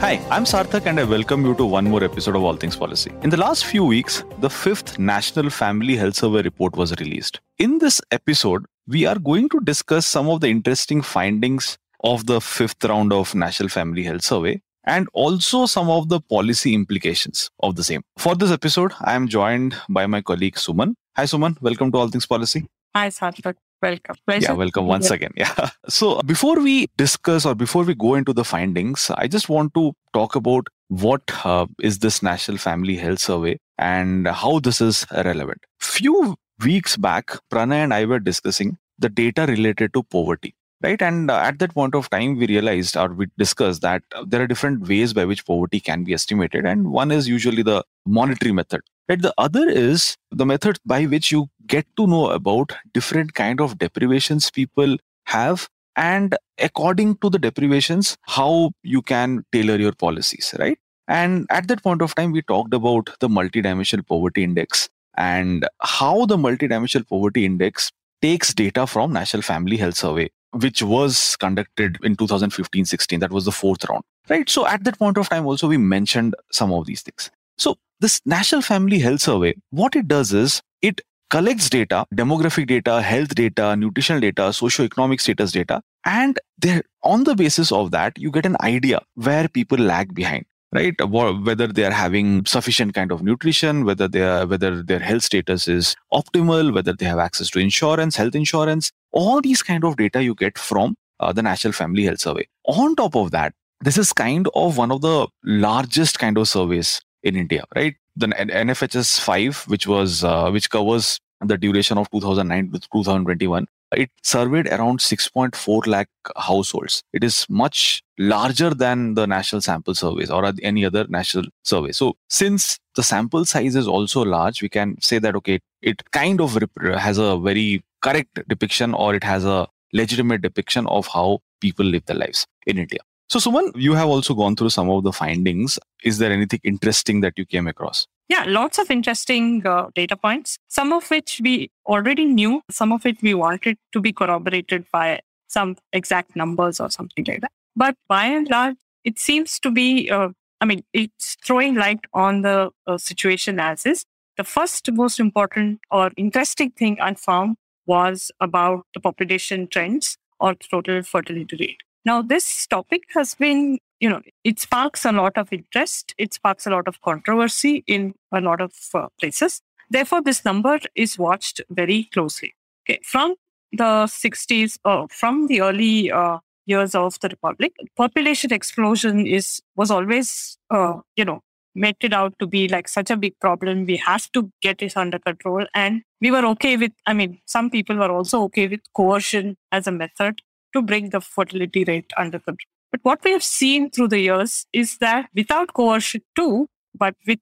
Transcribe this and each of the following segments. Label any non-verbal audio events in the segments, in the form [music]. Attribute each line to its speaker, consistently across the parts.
Speaker 1: Hi, I'm Sarthak and I welcome you to one more episode of All Things Policy. In the last few weeks, the fifth National Family Health Survey report was released. In this episode, we are going to discuss some of the interesting findings of the fifth round of National Family Health Survey and also some of the policy implications of the same. For this episode, I am joined by my colleague Suman. Hi, Suman. Welcome to All Things Policy.
Speaker 2: Hi, Sarthak. Welcome. Pleasure.
Speaker 1: Yeah, welcome once
Speaker 2: Yeah.
Speaker 1: again. [laughs] Yeah. So before we discuss or before we go into the findings, I just want to talk about what uh, is this National Family Health Survey and how this is relevant. Few weeks back, Pranay and I were discussing the data related to poverty. Right. And uh, at that point of time, we realized or we discussed that uh, there are different ways by which poverty can be estimated. And one is usually the monetary method. Right. The other is the method by which you get to know about different kind of deprivations people have and according to the deprivations how you can tailor your policies right and at that point of time we talked about the multidimensional poverty index and how the multidimensional poverty index takes data from national family health survey which was conducted in 2015-16 that was the fourth round right? So at that point of time also we mentioned some of these things. So this national family health survey what it does is it collects data, demographic data, health data, nutritional data, socioeconomic status data, and there on the basis of that, you get an idea where people lag behind. Right, whether they are having sufficient kind of nutrition, whether they are, whether their health status is optimal, whether they have access to insurance, health insurance, all these kind of data you get from uh, the National Family Health Survey. On top of that, this is kind of one of the largest kind of surveys in India, right? The NFHS 5, which was uh, which covers the duration of 2009 to 2021, it surveyed around 6.4 lakh households. It is much larger than the national sample surveys or any other national survey. So since the sample size is also large, we can say that okay, it kind of has a very correct depiction or it has a legitimate depiction of how people live their lives in India. So, Suman, you have also gone through some of the findings. Is there anything interesting that you came across?
Speaker 2: Yeah, lots of interesting uh, data points, some of which we already knew, some of it we wanted to be corroborated by some exact numbers or something like that. But by and large, it seems to be, uh, I mean, it's throwing light on the uh, situation as is. The first most important or interesting thing I found was about the population trends or total fertility rate. Now, this topic has been you know, it sparks a lot of interest. It sparks a lot of controversy in a lot of uh, places. Therefore, this number is watched very closely. Okay, from the 60s or from the early uh, years of the republic, population explosion is was always, uh, you know, meted out to be like such a big problem. We have to get it under control, and we were okay with. I mean, some people were also okay with coercion as a method to bring the fertility rate under control. But what we have seen through the years is that without coercion too, but with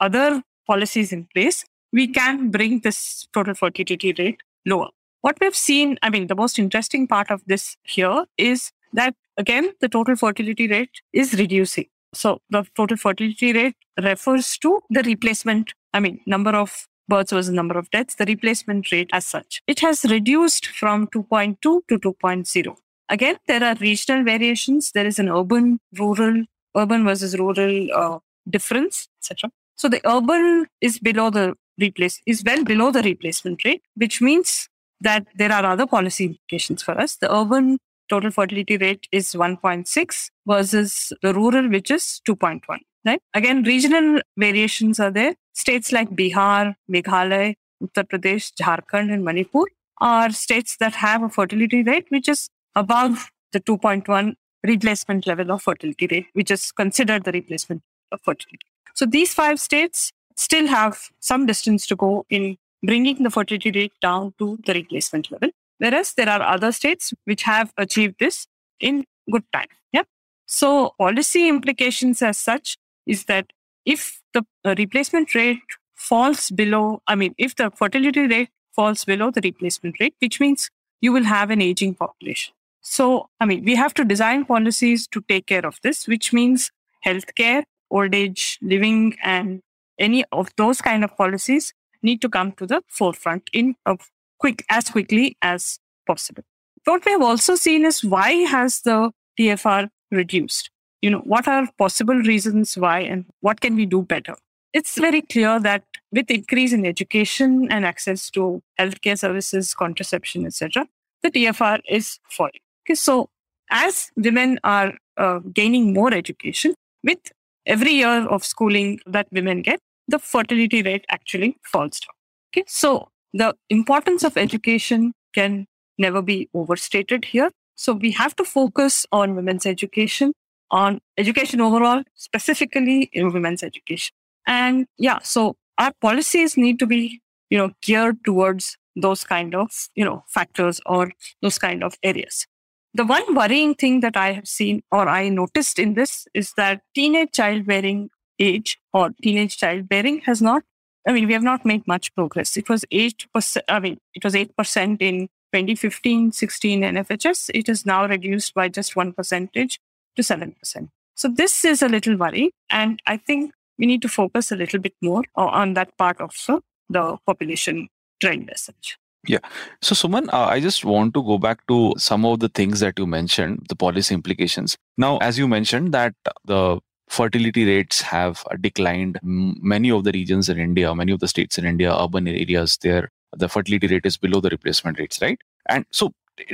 Speaker 2: other policies in place, we can bring this total fertility rate lower. What we've seen, I mean, the most interesting part of this here is that again, the total fertility rate is reducing. So the total fertility rate refers to the replacement, I mean, number of births versus number of deaths, the replacement rate as such. It has reduced from 2.2 to 2.0. Again, there are regional variations. There is an urban, rural, urban versus rural uh, difference, etc. So the urban is below the replace is well below the replacement rate, which means that there are other policy implications for us. The urban total fertility rate is 1.6 versus the rural, which is 2.1. Right? Again, regional variations are there. States like Bihar, Meghalaya, Uttar Pradesh, Jharkhand, and Manipur are states that have a fertility rate which is above the 2.1 replacement level of fertility rate, which is considered the replacement of fertility. So these five states still have some distance to go in bringing the fertility rate down to the replacement level. Whereas there are other states which have achieved this in good time. Yeah. So policy implications as such is that if the uh, replacement rate falls below, I mean, if the fertility rate falls below the replacement rate, which means you will have an aging population. So, I mean, we have to design policies to take care of this, which means healthcare, old age living, and any of those kind of policies need to come to the forefront in a quick as quickly as possible. What we have also seen is why has the TFR reduced? You know, what are possible reasons why and what can we do better? It's very clear that with increase in education and access to healthcare services, contraception, etc., the TFR is falling. Okay, so as women are uh, gaining more education, with every year of schooling that women get, the fertility rate actually falls down. Okay, so the importance of education can never be overstated here. So we have to focus on women's education, on education overall, specifically in women's education. And yeah, so our policies need to be, you know, geared towards those kind of, you know, factors or those kind of areas. The one worrying thing that I have seen or I noticed in this is that teenage childbearing age or teenage childbearing has not, I mean, we have not made much progress. It was 8%, I mean, it was 8% in 2015 16 NFHS. It is now reduced by just one percentage to 7%. So this is a little worry. And I think we need to focus a little bit more on that part of the population trend such.
Speaker 1: Yeah. So, Suman, uh, I just want to go back to some of the things that you mentioned, the policy implications. Now, as you mentioned, that the fertility rates have uh, declined. Many of the regions in India, many of the states in India, urban areas, there the fertility rate is below the replacement rates, right? And so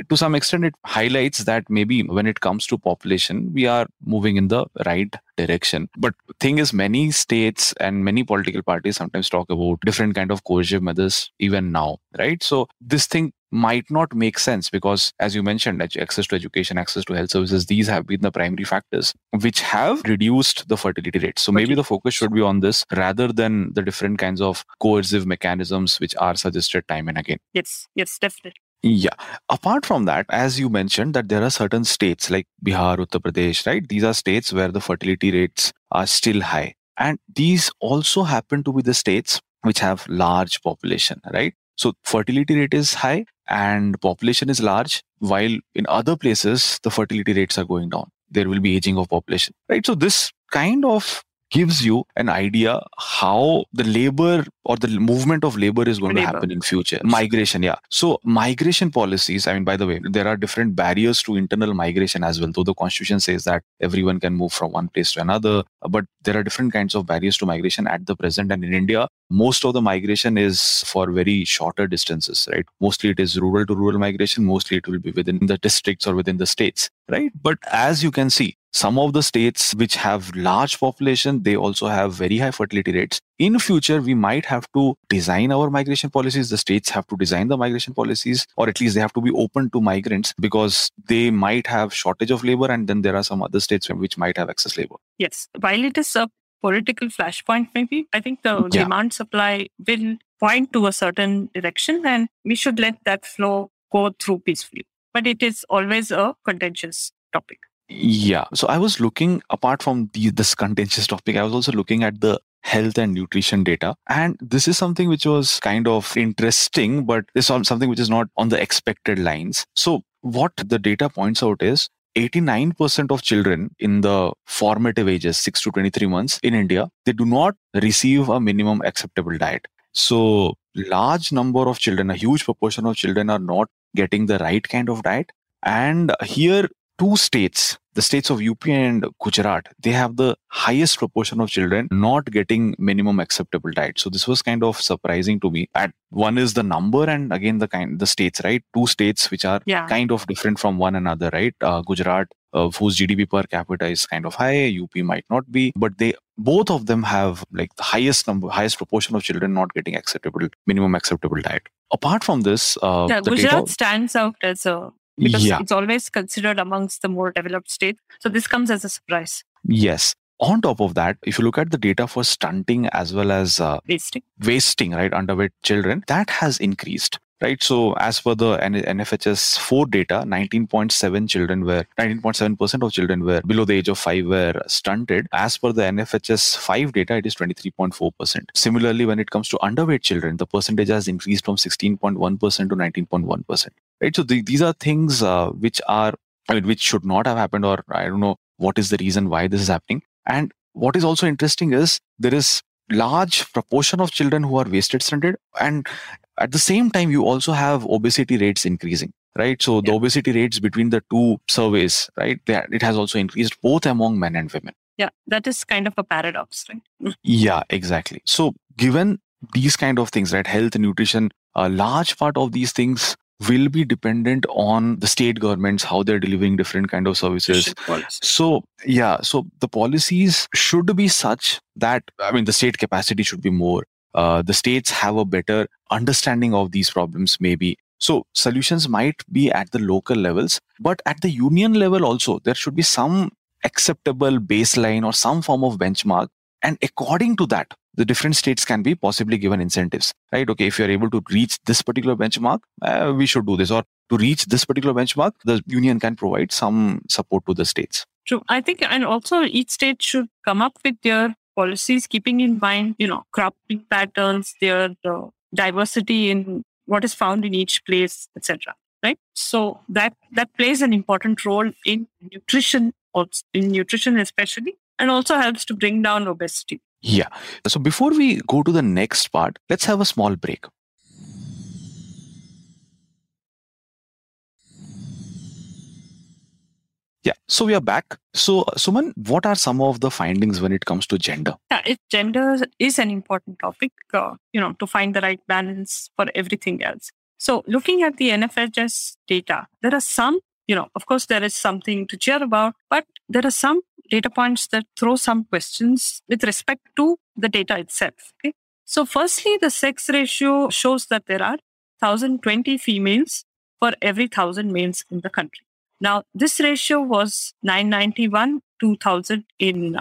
Speaker 1: to some extent it highlights that maybe when it comes to population we are moving in the right direction but thing is many states and many political parties sometimes talk about different kind of coercive methods even now right so this thing might not make sense because as you mentioned access to education access to health services these have been the primary factors which have reduced the fertility rate so maybe the focus should be on this rather than the different kinds of coercive mechanisms which are suggested time and again
Speaker 2: yes yes definitely
Speaker 1: yeah. Apart from that, as you mentioned, that there are certain states like Bihar, Uttar Pradesh, right? These are states where the fertility rates are still high. And these also happen to be the states which have large population, right? So fertility rate is high and population is large, while in other places the fertility rates are going down. There will be aging of population, right? So this kind of gives you an idea how the labor or the movement of labor is going labor. to happen in future. Migration yeah. So migration policies i mean by the way there are different barriers to internal migration as well though the constitution says that everyone can move from one place to another but there are different kinds of barriers to migration at the present. And in india most of the migration is for very shorter distances right? Mostly it is rural to rural migration. Mostly it will be within the districts or within the states right? But as you can see some of the states which have large population they also have very high fertility rates. In future we might have to design our migration policies. The states have to design the migration policies or at least they have to be open to migrants because they might have shortage of labor and then there are some other states which might have excess labor.
Speaker 2: Yes. While it is a political flashpoint maybe i think the yeah. demand supply will point to a certain direction and we should let that flow go through peacefully. But it is always a contentious topic
Speaker 1: yeah. So I was looking apart from the, this contentious topic, I was also looking at the health and nutrition data. And this is something which was kind of interesting, but it's something which is not on the expected lines. So what the data points out is 89% of children in the formative ages 6 to 23 months in india they do not receive a minimum acceptable diet so large number of children a huge proportion of children are not getting the right kind of diet and here two states, the states of UP and Gujarat, they have the highest proportion of children not getting minimum acceptable diet. So this was kind of surprising to me. At one is the number, and again the kind the states, right? Two states which are yeah. kind of different from one another, right? Uh, Gujarat, uh, whose GDP per capita is kind of high, UP might not be, but they both of them have like the highest number, highest proportion of children not getting acceptable minimum acceptable diet. Apart from this, uh,
Speaker 2: yeah, Gujarat data, stands out as a because yeah. it's always considered amongst the more developed states. So this comes as a surprise.
Speaker 1: Yes. On top of that, if you look at the data for stunting as well as uh,
Speaker 2: wasting,
Speaker 1: wasting, right, underweight children, that has increased. right? So as per the NFHS 4 data, 19.7 children were 19.7% of children were below the age of 5 were stunted. As per the NFHS 5 data, it is 23.4%. Similarly, when it comes to underweight children, the percentage has increased from 16.1% to 19.1%. Right? So the, these are things uh, which are I mean, which should not have happened, or I don't know what is the reason why this is happening. And what is also interesting is there is large proportion of children who are wasted stunted and at the same time you also have obesity rates increasing right so the obesity rates between the two surveys right it has also increased both among men and women
Speaker 2: yeah that is kind of a paradox right
Speaker 1: mm. yeah exactly so given these kind of things right health and nutrition a large part of these things will be dependent on the state governments how they're delivering different kind of services. So yeah so the policies should be such that i mean the state capacity should be more. Uh, the states have a better understanding of these problems maybe. So solutions might be at the local levels but at the union level also there should be some acceptable baseline or some form of benchmark. And according to that the different states can be possibly given incentives, right? Okay, if you're able to reach this particular benchmark, uh, we should do this. Or to reach this particular benchmark, the union can provide some support to the states.
Speaker 2: True. I think, and also each state should come up with their policies, keeping in mind, you know, cropping patterns, their uh, diversity in what is found in each place, etc. Right. So that that plays an important role in nutrition, also in nutrition especially, and also helps to bring down obesity.
Speaker 1: Yeah. So before we go to the next part, let's have a small break. Yeah, so we are back. So, Suman, what are some of the findings when it comes to gender?
Speaker 2: Yeah, it, gender is an important topic, uh, you know, to find the right balance for everything else. So, looking at the NFHS data, there are some, you know, of course, there is something to cheer about, but there are some data points that throw some questions with respect to the data itself. Okay? So, firstly, the sex ratio shows that there are 1020 females for every 1000 males in the country. Now, this ratio was 991, 2000 in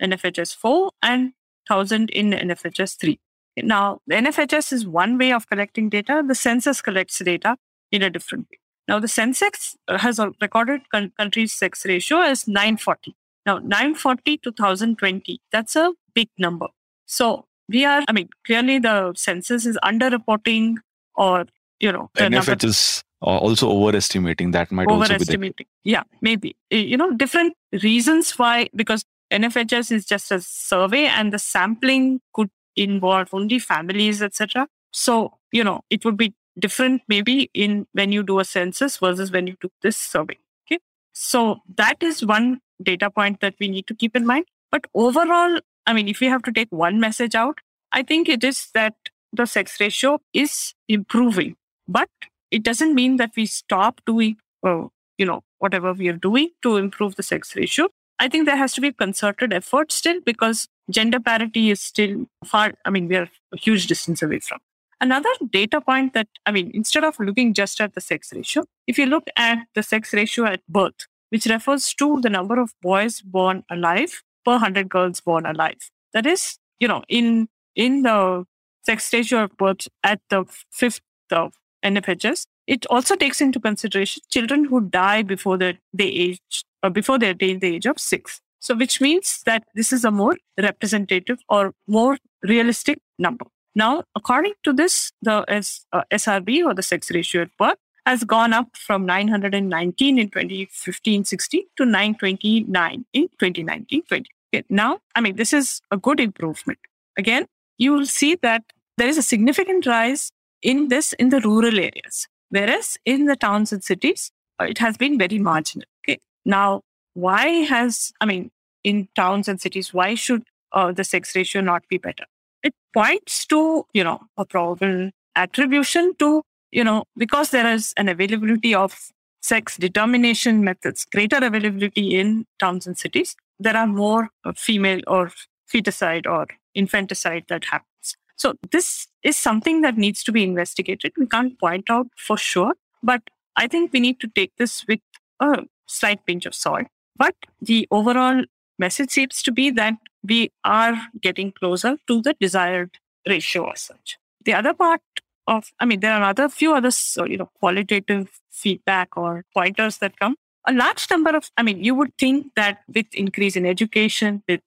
Speaker 2: NFHS 4 and 1000 in NFHS 3. Now, the NFHS is one way of collecting data. The census collects data in a different way. Now, the census has recorded country's sex ratio as 940. Now, 940 to 1020, that's a big number. So we are, I mean, clearly the census is underreporting or, you know,
Speaker 1: and if it is also overestimating, that might be. overestimating.
Speaker 2: Also yeah, maybe. You know, different reasons why, because NFHS is just a survey and the sampling could involve only families, etc. So, you know, it would be different maybe in when you do a census versus when you do this survey. So that is one data point that we need to keep in mind. But overall, I mean, if we have to take one message out, I think it is that the sex ratio is improving, but it doesn't mean that we stop doing, uh, you know, whatever we are doing to improve the sex ratio. I think there has to be concerted effort still because gender parity is still far, I mean, we are a huge distance away from. Another data point that, I mean, instead of looking just at the sex ratio, if you look at the sex ratio at birth, which refers to the number of boys born alive per 100 girls born alive. That is, you know, in in the sex ratio of birth at the fifth of NFHS, it also takes into consideration children who die before the, they age or before they attain the age of six. So, which means that this is a more representative or more realistic number. Now, according to this, the S, uh, SRB or the sex ratio at birth has gone up from 919 in 2015-16 to 929 in 2019-20. Okay, now, I mean, this is a good improvement. Again, you will see that there is a significant rise in this in the rural areas, whereas in the towns and cities, uh, it has been very marginal. Okay, now, why has, I mean, in towns and cities, why should uh, the sex ratio not be better? It points to, you know, a probable attribution to you know, because there is an availability of sex determination methods, greater availability in towns and cities, there are more uh, female or feticide or infanticide that happens. So this is something that needs to be investigated. We can't point out for sure, but I think we need to take this with a slight pinch of salt. But the overall message seems to be that we are getting closer to the desired ratio as such. The other part of, I mean, there are other few other, you know, qualitative feedback or pointers that come. A large number of, I mean, you would think that with increase in education, with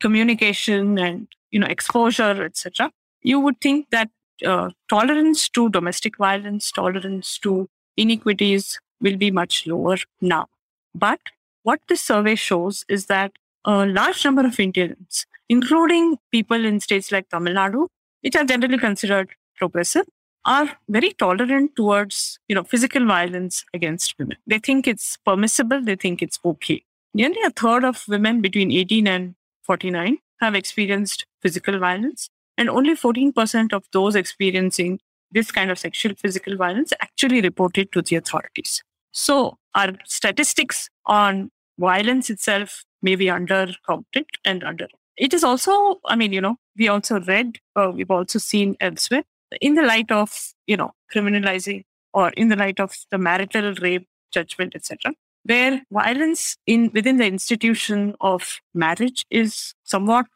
Speaker 2: communication and, you know, exposure, etc., you would think that uh, tolerance to domestic violence, tolerance to inequities will be much lower now. But what this survey shows is that a large number of Indians, including people in states like Tamil Nadu, which are generally considered progressive, are very tolerant towards you know physical violence against women. They think it's permissible. They think it's okay. Nearly a third of women between 18 and 49 have experienced physical violence, and only 14% of those experiencing this kind of sexual physical violence actually reported to the authorities. So our statistics on violence itself may be undercounted and under. It is also, I mean, you know, we also read, uh, we've also seen elsewhere in the light of, you know, criminalizing or in the light of the marital rape judgment, etc., where violence in within the institution of marriage is somewhat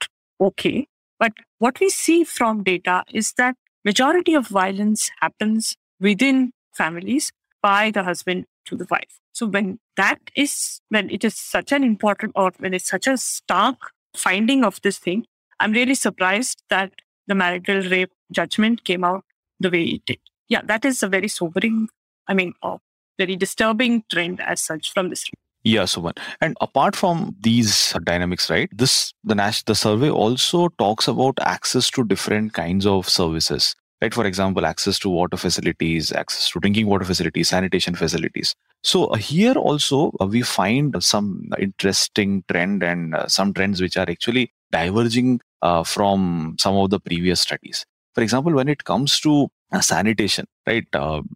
Speaker 2: okay. But what we see from data is that majority of violence happens within families by the husband to the wife. So when that is when it is such an important or when it's such a stark finding of this thing, I'm really surprised that the marital rape judgment came out the way it did. Yeah, that is a very sobering, I mean, a very disturbing trend as such from this.
Speaker 1: Yeah, Suman. And apart from these dynamics, right? This the Nash the survey also talks about access to different kinds of services. Right, for example, access to water facilities, access to drinking water facilities, sanitation facilities. So uh, here also uh, we find some interesting trend and uh, some trends which are actually diverging from some of the previous studies. For example, when it comes to sanitation, right?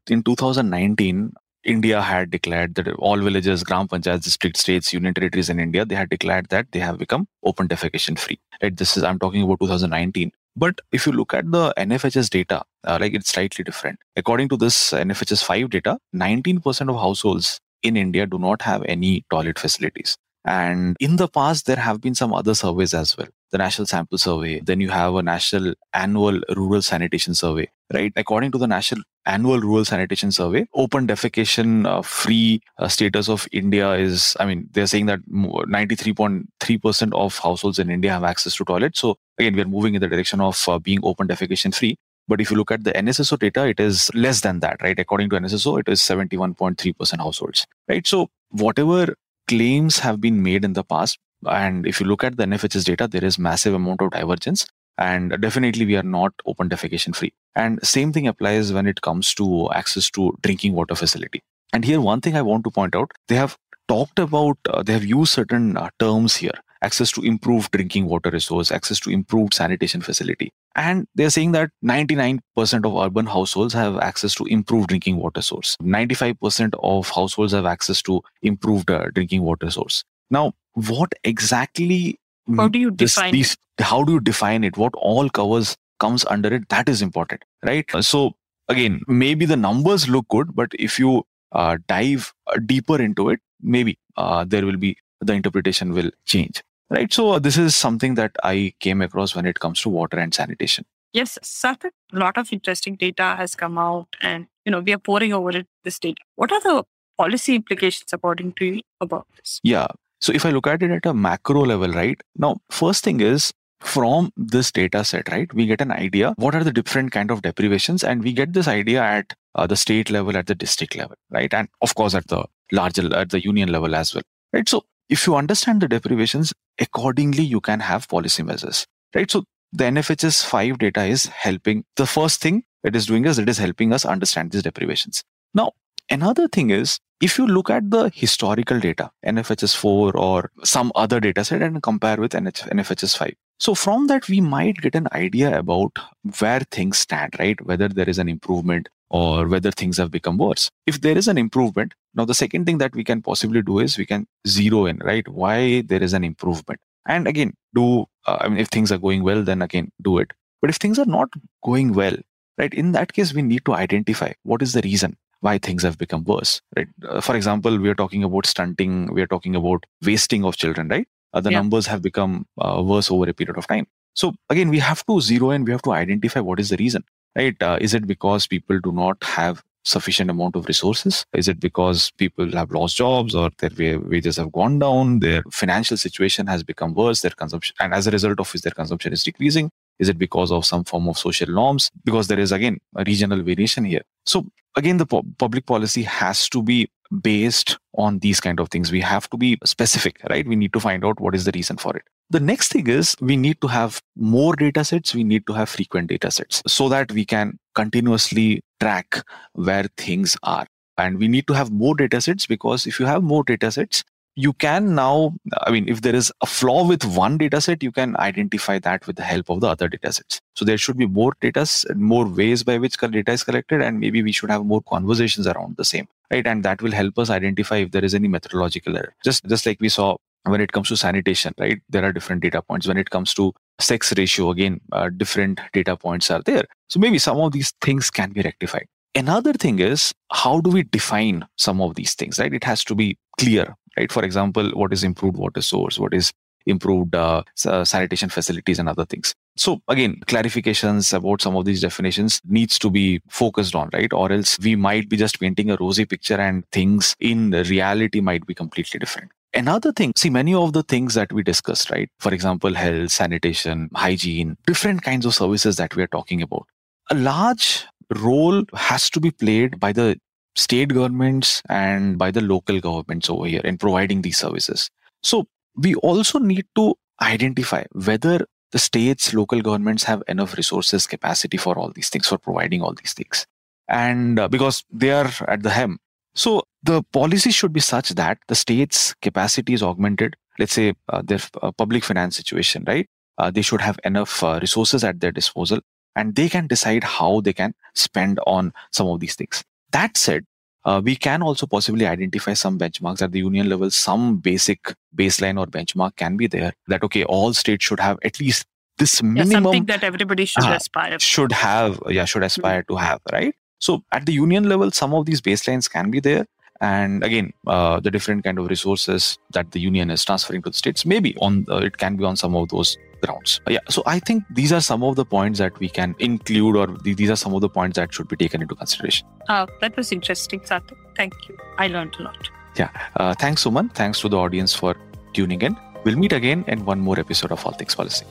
Speaker 1: In 2019, India had declared that all villages, gram panchayats, district, states, union territories in India, they had declared that they have become open defecation free. Right? This is I'm talking about 2019. But if you look at the NFHS data, uh, like it's slightly different. According to this NFHS 5 data, 19% of households in India do not have any toilet facilities. And in the past, there have been some other surveys as well. The National Sample Survey, then you have a National Annual Rural Sanitation Survey, right? According to the National Annual Rural Sanitation Survey, open defecation uh, free uh, status of India is, I mean, they're saying that 93.3% of households in India have access to toilets. So again, we're moving in the direction of uh, being open defecation free. But if you look at the NSSO data, it is less than that, right? According to NSSO, it is 71.3% households, right? So whatever claims have been made in the past. And if you look at the NFHS data, there is massive amount of divergence. And definitely we are not open defecation free. And same thing applies when it comes to access to drinking water facility. And here, one thing I want to point out, they have talked about, uh, they have used certain uh, terms here access to improved drinking water resource, access to improved sanitation facility. And they're saying that 99% of urban households have access to improved drinking water source. 95% of households have access to improved uh, drinking water source. Now, what exactly
Speaker 2: how do you define
Speaker 1: this, these, how do you define it? What all covers comes under it? That is important, right? So again, maybe the numbers look good, but if you uh, dive uh, deeper into it, maybe uh, there will be the interpretation will change right so uh, this is something that i came across when it comes to water and sanitation
Speaker 2: yes a lot of interesting data has come out and you know we are poring over it this data what are the policy implications according to you about this
Speaker 1: yeah so if i look at it at a macro level right now first thing is from this data set right we get an idea what are the different kind of deprivations and we get this idea at uh, the state level at the district level right and of course at the larger at the union level as well right so if you understand the deprivations, accordingly, you can have policy measures, right? So the NFHS 5 data is helping. The first thing it is doing is it is helping us understand these deprivations. Now, another thing is if you look at the historical data, NFHS 4 or some other data set and compare with NFHS 5. So from that, we might get an idea about where things stand, right? Whether there is an improvement or whether things have become worse. If there is an improvement, now the second thing that we can possibly do is we can zero in, right? Why there is an improvement. And again, do, uh, I mean, if things are going well, then again, do it. But if things are not going well, right, in that case, we need to identify what is the reason why things have become worse, right? Uh, for example, we are talking about stunting, we are talking about wasting of children, right? Uh, the yeah. numbers have become uh, worse over a period of time. So again, we have to zero in, we have to identify what is the reason. right? Uh, is it because people do not have sufficient amount of resources? Is it because people have lost jobs or their wages have gone down? Their financial situation has become worse. Their consumption, and as a result of which, their consumption is decreasing. Is it because of some form of social norms? Because there is again a regional variation here. So again, the public policy has to be based on these kind of things. We have to be specific, right? We need to find out what is the reason for it. The next thing is we need to have more data sets. We need to have frequent data sets so that we can continuously track where things are. And we need to have more data sets because if you have more data sets, you can now, I mean, if there is a flaw with one data set, you can identify that with the help of the other data sets. So there should be more data, more ways by which data is collected, and maybe we should have more conversations around the same, right? And that will help us identify if there is any methodological error. Just, just like we saw when it comes to sanitation, right? There are different data points. When it comes to sex ratio, again, uh, different data points are there. So maybe some of these things can be rectified. Another thing is how do we define some of these things, right? It has to be clear, right? For example, what is improved water source? What is improved uh, sanitation facilities and other things. So again, clarifications about some of these definitions needs to be focused on, right? Or else we might be just painting a rosy picture and things in reality might be completely different. Another thing, see, many of the things that we discussed, right? For example, health, sanitation, hygiene, different kinds of services that we are talking about. A large role has to be played by the state governments and by the local governments over here in providing these services. So we also need to identify whether the states, local governments have enough resources, capacity for all these things, for providing all these things. And uh, because they are at the hem. So the policy should be such that the state's capacity is augmented. Let's say uh, their uh, public finance situation, right? Uh, they should have enough uh, resources at their disposal and they can decide how they can spend on some of these things. That said, uh, we can also possibly identify some benchmarks at the union level. Some basic baseline or benchmark can be there that, okay, all states should have at least this minimum. Yeah,
Speaker 2: something that everybody should uh, aspire.
Speaker 1: Should have, yeah, should aspire mm-hmm. to have, right? So at the union level, some of these baselines can be there. And again, uh, the different kind of resources that the union is transferring to the states, maybe on uh, it can be on some of those grounds. Yeah, so I think these are some of the points that we can include, or these are some of the points that should be taken into consideration.
Speaker 2: Uh, that was interesting, Sarthak. Thank you. I learned a lot.
Speaker 1: Yeah, uh, thanks, Suman. Thanks to the audience for tuning in. We'll meet again in one more episode of All Things Policy.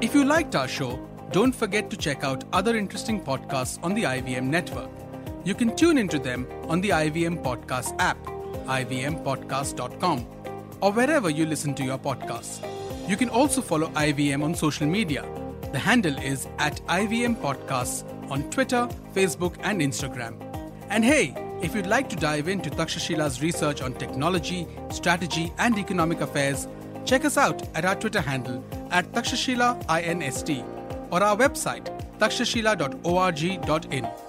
Speaker 3: If you liked our show, don't forget to check out other interesting podcasts on the IVM network. You can tune into them on the IVM Podcast app ivmpodcast.com, or wherever you listen to your podcasts. You can also follow IVM on social media. The handle is at IVM Podcasts on Twitter, Facebook, and Instagram. And hey, if you'd like to dive into Takshashila's research on technology, strategy, and economic affairs, check us out at our Twitter handle at Takshashila INST or our website takshashila.org.in.